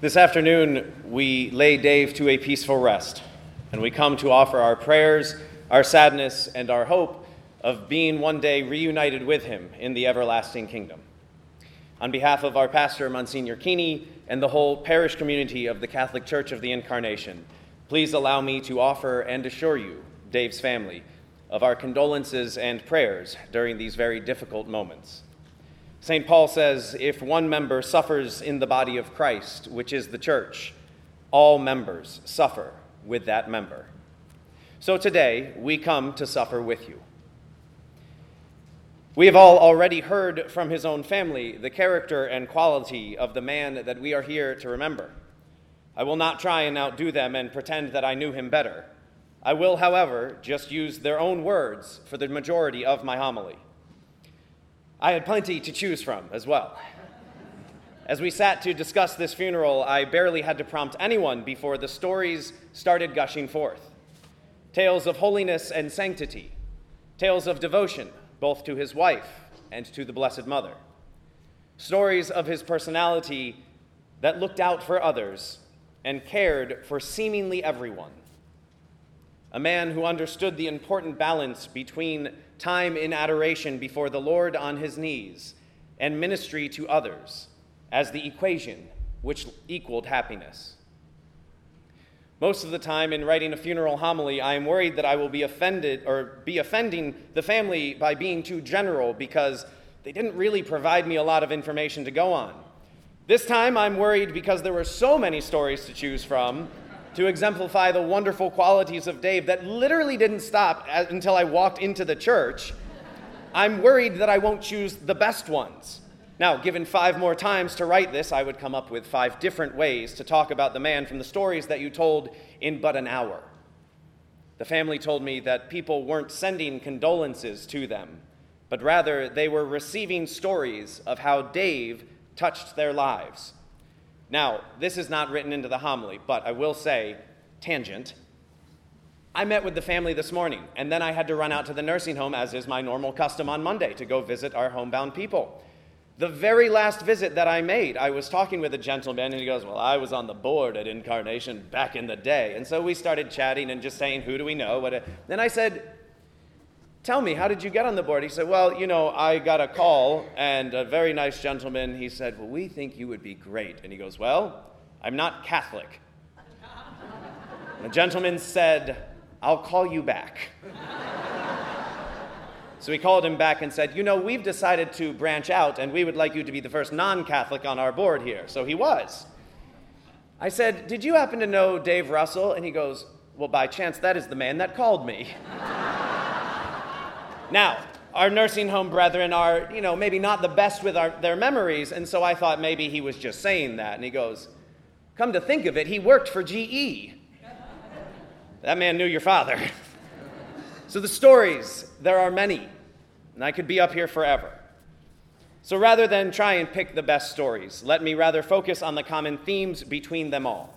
This afternoon, we lay Dave to a peaceful rest, and we come to offer our prayers, our sadness, and our hope of being one day reunited with him in the everlasting kingdom. On behalf of our pastor, Monsignor Keeney, and the whole parish community of the Catholic Church of the Incarnation, please allow me to offer and assure you, Dave's family, of our condolences and prayers during these very difficult moments. St. Paul says, If one member suffers in the body of Christ, which is the church, all members suffer with that member. So today, we come to suffer with you. We have all already heard from his own family the character and quality of the man that we are here to remember. I will not try and outdo them and pretend that I knew him better. I will, however, just use their own words for the majority of my homily. I had plenty to choose from as well. As we sat to discuss this funeral, I barely had to prompt anyone before the stories started gushing forth. Tales of holiness and sanctity, tales of devotion, both to his wife and to the Blessed Mother, stories of his personality that looked out for others and cared for seemingly everyone. A man who understood the important balance between time in adoration before the Lord on his knees, and ministry to others as the equation which equaled happiness. Most of the time in writing a funeral homily, I am worried that I will be offended or be offending the family by being too general because they didn't really provide me a lot of information to go on. This time I'm worried because there were so many stories to choose from to exemplify the wonderful qualities of Dave that literally didn't stop until I walked into the church, I'm worried that I won't choose the best ones. Now, given five more times to write this, I would come up with five different ways to talk about the man from the stories that you told in but an hour. The family told me that people weren't sending condolences to them, but rather they were receiving stories of how Dave touched their lives now, this is not written into the homily, but I will say, tangent. I met with the family this morning, and then I had to run out to the nursing home, as is my normal custom on Monday, to go visit our homebound people. The very last visit that I made, I was talking with a gentleman, and he goes, Well, I was on the board at Incarnation back in the day. And so we started chatting and just saying, Who do we know? What uh, then I said, Tell me, how did you get on the board? He said, Well, you know, I got a call, and a very nice gentleman, he said, Well, we think you would be great. And he goes, Well, I'm not Catholic. the gentleman said, I'll call you back. so we called him back and said, You know, we've decided to branch out, and we would like you to be the first non Catholic on our board here. So he was. I said, Did you happen to know Dave Russell? And he goes, Well, by chance, that is the man that called me. Now, our nursing home brethren are, you know, maybe not the best with our, their memories, and so I thought maybe he was just saying that. And he goes, Come to think of it, he worked for GE. that man knew your father. so the stories, there are many, and I could be up here forever. So rather than try and pick the best stories, let me rather focus on the common themes between them all.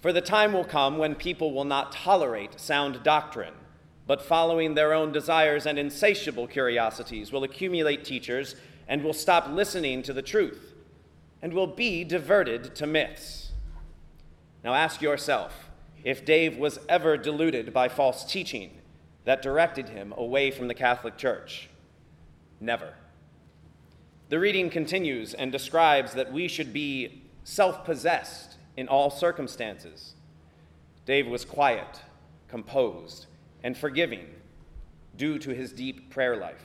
For the time will come when people will not tolerate sound doctrine but following their own desires and insatiable curiosities will accumulate teachers and will stop listening to the truth and will be diverted to myths. Now ask yourself if Dave was ever deluded by false teaching that directed him away from the Catholic Church. Never. The reading continues and describes that we should be self possessed in all circumstances. Dave was quiet, composed, and forgiving due to his deep prayer life.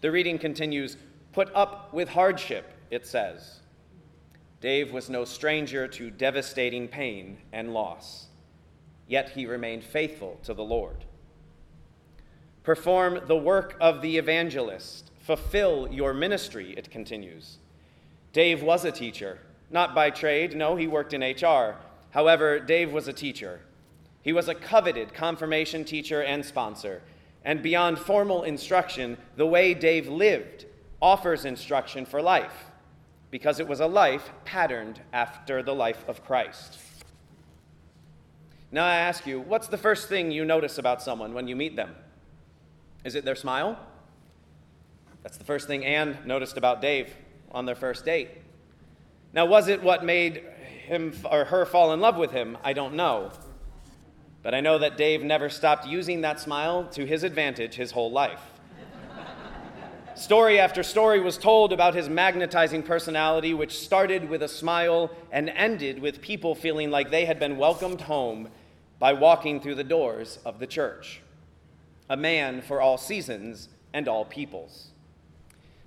The reading continues Put up with hardship, it says. Dave was no stranger to devastating pain and loss, yet he remained faithful to the Lord. Perform the work of the evangelist, fulfill your ministry, it continues. Dave was a teacher, not by trade, no, he worked in HR. However, Dave was a teacher he was a coveted confirmation teacher and sponsor. And beyond formal instruction, the way Dave lived offers instruction for life, because it was a life patterned after the life of Christ. Now I ask you, what's the first thing you notice about someone when you meet them? Is it their smile? That's the first thing Anne noticed about Dave on their first date. Now, was it what made him or her fall in love with him? I don't know. But I know that Dave never stopped using that smile to his advantage his whole life. Story after story was told about his magnetizing personality, which started with a smile and ended with people feeling like they had been welcomed home by walking through the doors of the church. A man for all seasons and all peoples.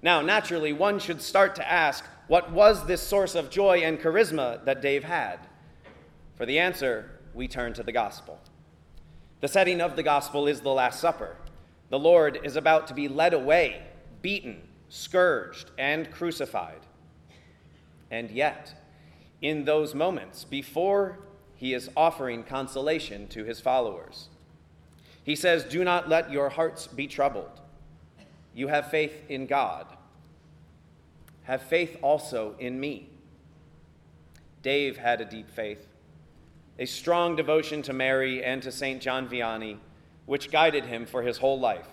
Now, naturally, one should start to ask what was this source of joy and charisma that Dave had? For the answer, we turn to the gospel. The setting of the gospel is the Last Supper. The Lord is about to be led away beaten, scourged, and crucified. And yet, in those moments, before he is offering consolation to his followers, he says, Do not let your hearts be troubled. You have faith in God. Have faith also in me. Dave had a deep faith, a strong devotion to Mary and to St. John Vianney, which guided him for his whole life.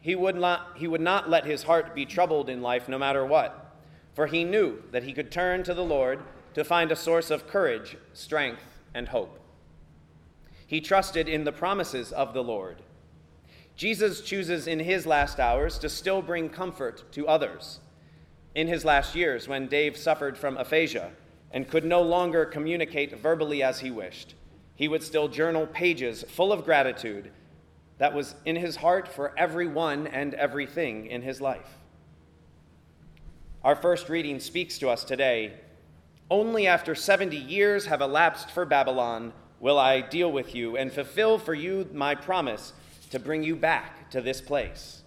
He would, not, he would not let his heart be troubled in life no matter what, for he knew that he could turn to the Lord to find a source of courage, strength, and hope. He trusted in the promises of the Lord. Jesus chooses in his last hours to still bring comfort to others. In his last years, when Dave suffered from aphasia and could no longer communicate verbally as he wished, he would still journal pages full of gratitude that was in his heart for everyone and everything in his life. Our first reading speaks to us today. Only after 70 years have elapsed for Babylon will I deal with you and fulfill for you my promise to bring you back to this place.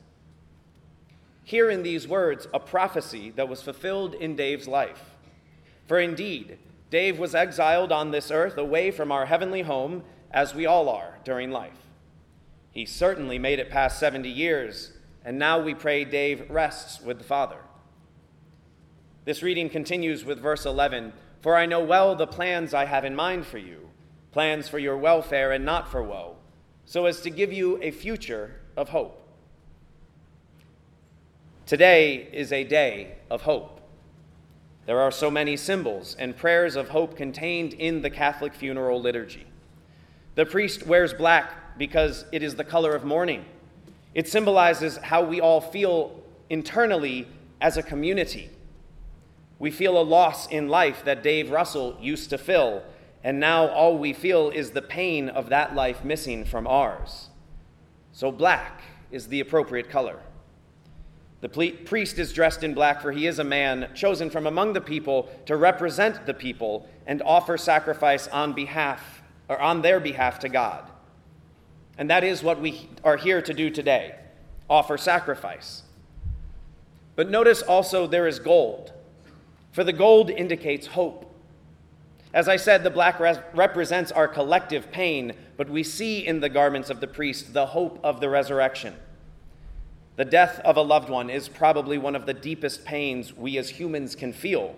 Hear in these words a prophecy that was fulfilled in Dave's life. For indeed, Dave was exiled on this earth away from our heavenly home, as we all are during life. He certainly made it past 70 years, and now we pray Dave rests with the Father. This reading continues with verse 11 For I know well the plans I have in mind for you, plans for your welfare and not for woe, so as to give you a future of hope. Today is a day of hope. There are so many symbols and prayers of hope contained in the Catholic funeral liturgy. The priest wears black because it is the color of mourning. It symbolizes how we all feel internally as a community. We feel a loss in life that Dave Russell used to fill, and now all we feel is the pain of that life missing from ours. So, black is the appropriate color. The priest is dressed in black, for he is a man chosen from among the people to represent the people and offer sacrifice on behalf or on their behalf to God. And that is what we are here to do today offer sacrifice. But notice also there is gold, for the gold indicates hope. As I said, the black res- represents our collective pain, but we see in the garments of the priest the hope of the resurrection. The death of a loved one is probably one of the deepest pains we as humans can feel.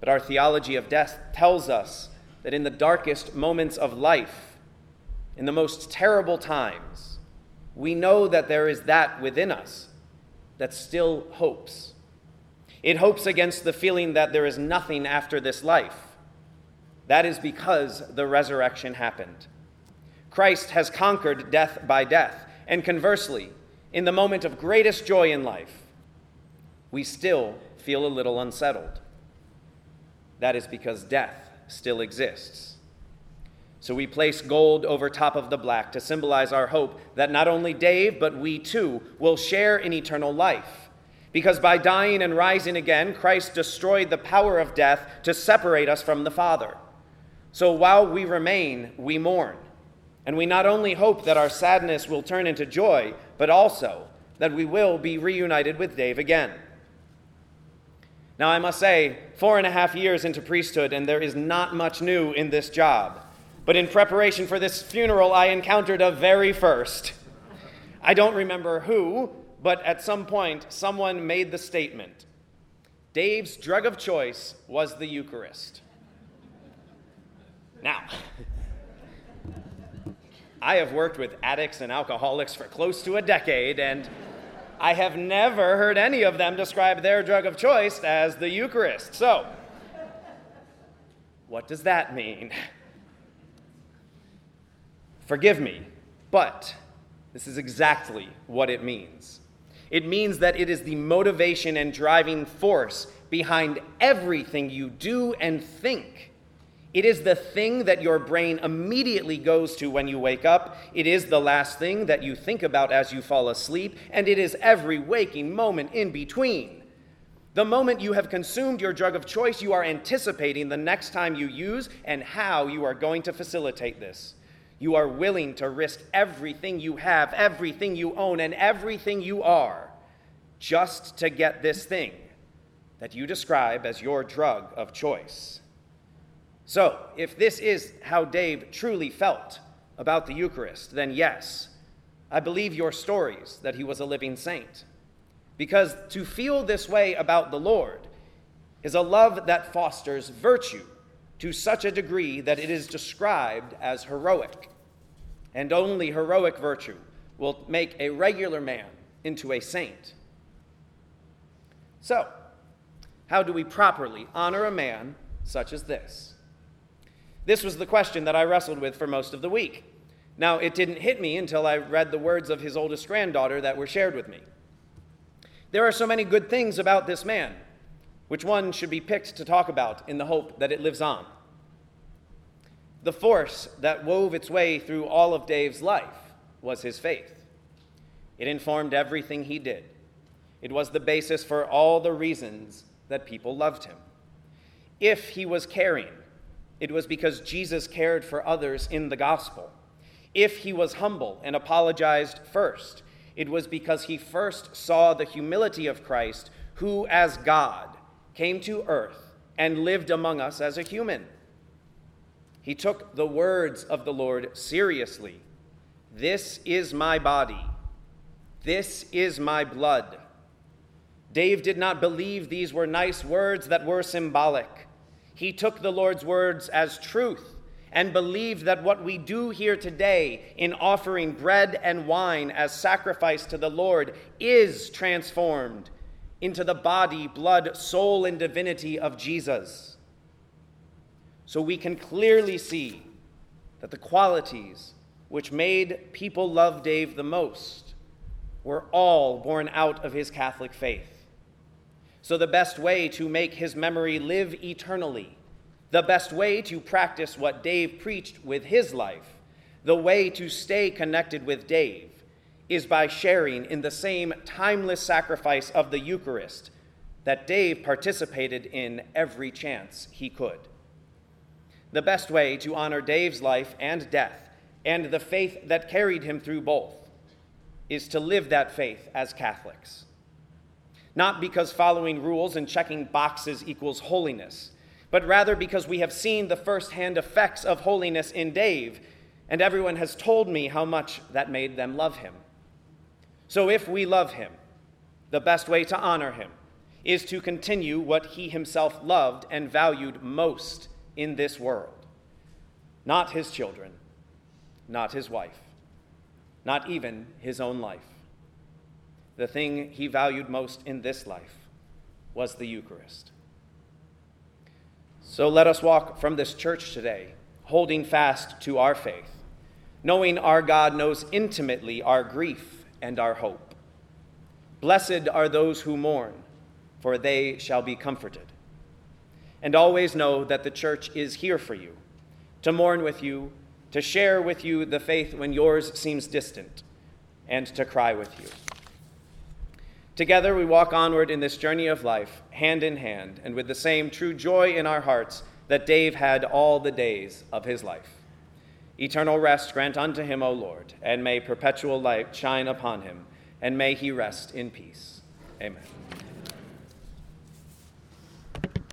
But our theology of death tells us that in the darkest moments of life, in the most terrible times, we know that there is that within us that still hopes. It hopes against the feeling that there is nothing after this life. That is because the resurrection happened. Christ has conquered death by death. And conversely, in the moment of greatest joy in life, we still feel a little unsettled. That is because death still exists. So we place gold over top of the black to symbolize our hope that not only Dave, but we too will share in eternal life. Because by dying and rising again, Christ destroyed the power of death to separate us from the Father. So while we remain, we mourn. And we not only hope that our sadness will turn into joy, but also that we will be reunited with Dave again. Now, I must say, four and a half years into priesthood, and there is not much new in this job. But in preparation for this funeral, I encountered a very first. I don't remember who, but at some point, someone made the statement Dave's drug of choice was the Eucharist. Now, I have worked with addicts and alcoholics for close to a decade, and I have never heard any of them describe their drug of choice as the Eucharist. So, what does that mean? Forgive me, but this is exactly what it means. It means that it is the motivation and driving force behind everything you do and think. It is the thing that your brain immediately goes to when you wake up. It is the last thing that you think about as you fall asleep, and it is every waking moment in between. The moment you have consumed your drug of choice, you are anticipating the next time you use and how you are going to facilitate this. You are willing to risk everything you have, everything you own, and everything you are just to get this thing that you describe as your drug of choice. So, if this is how Dave truly felt about the Eucharist, then yes, I believe your stories that he was a living saint. Because to feel this way about the Lord is a love that fosters virtue to such a degree that it is described as heroic. And only heroic virtue will make a regular man into a saint. So, how do we properly honor a man such as this? This was the question that I wrestled with for most of the week. Now, it didn't hit me until I read the words of his oldest granddaughter that were shared with me. There are so many good things about this man. Which one should be picked to talk about in the hope that it lives on? The force that wove its way through all of Dave's life was his faith. It informed everything he did. It was the basis for all the reasons that people loved him. If he was caring, it was because Jesus cared for others in the gospel. If he was humble and apologized first, it was because he first saw the humility of Christ, who, as God, came to earth and lived among us as a human. He took the words of the Lord seriously. This is my body. This is my blood. Dave did not believe these were nice words that were symbolic. He took the Lord's words as truth and believed that what we do here today in offering bread and wine as sacrifice to the Lord is transformed into the body, blood, soul, and divinity of Jesus. So we can clearly see that the qualities which made people love Dave the most were all born out of his Catholic faith. So, the best way to make his memory live eternally the best way to practice what Dave preached with his life, the way to stay connected with Dave, is by sharing in the same timeless sacrifice of the Eucharist that Dave participated in every chance he could. The best way to honor Dave's life and death and the faith that carried him through both is to live that faith as Catholics. Not because following rules and checking boxes equals holiness but rather because we have seen the firsthand effects of holiness in Dave, and everyone has told me how much that made them love him. So if we love him, the best way to honor him is to continue what he himself loved and valued most in this world not his children, not his wife, not even his own life. The thing he valued most in this life was the Eucharist. So let us walk from this church today, holding fast to our faith, knowing our God knows intimately our grief and our hope. Blessed are those who mourn, for they shall be comforted. And always know that the church is here for you, to mourn with you, to share with you the faith when yours seems distant, and to cry with you. Together we walk onward in this journey of life, hand in hand, and with the same true joy in our hearts that Dave had all the days of his life. Eternal rest grant unto him, O Lord, and may perpetual light shine upon him, and may he rest in peace. Amen.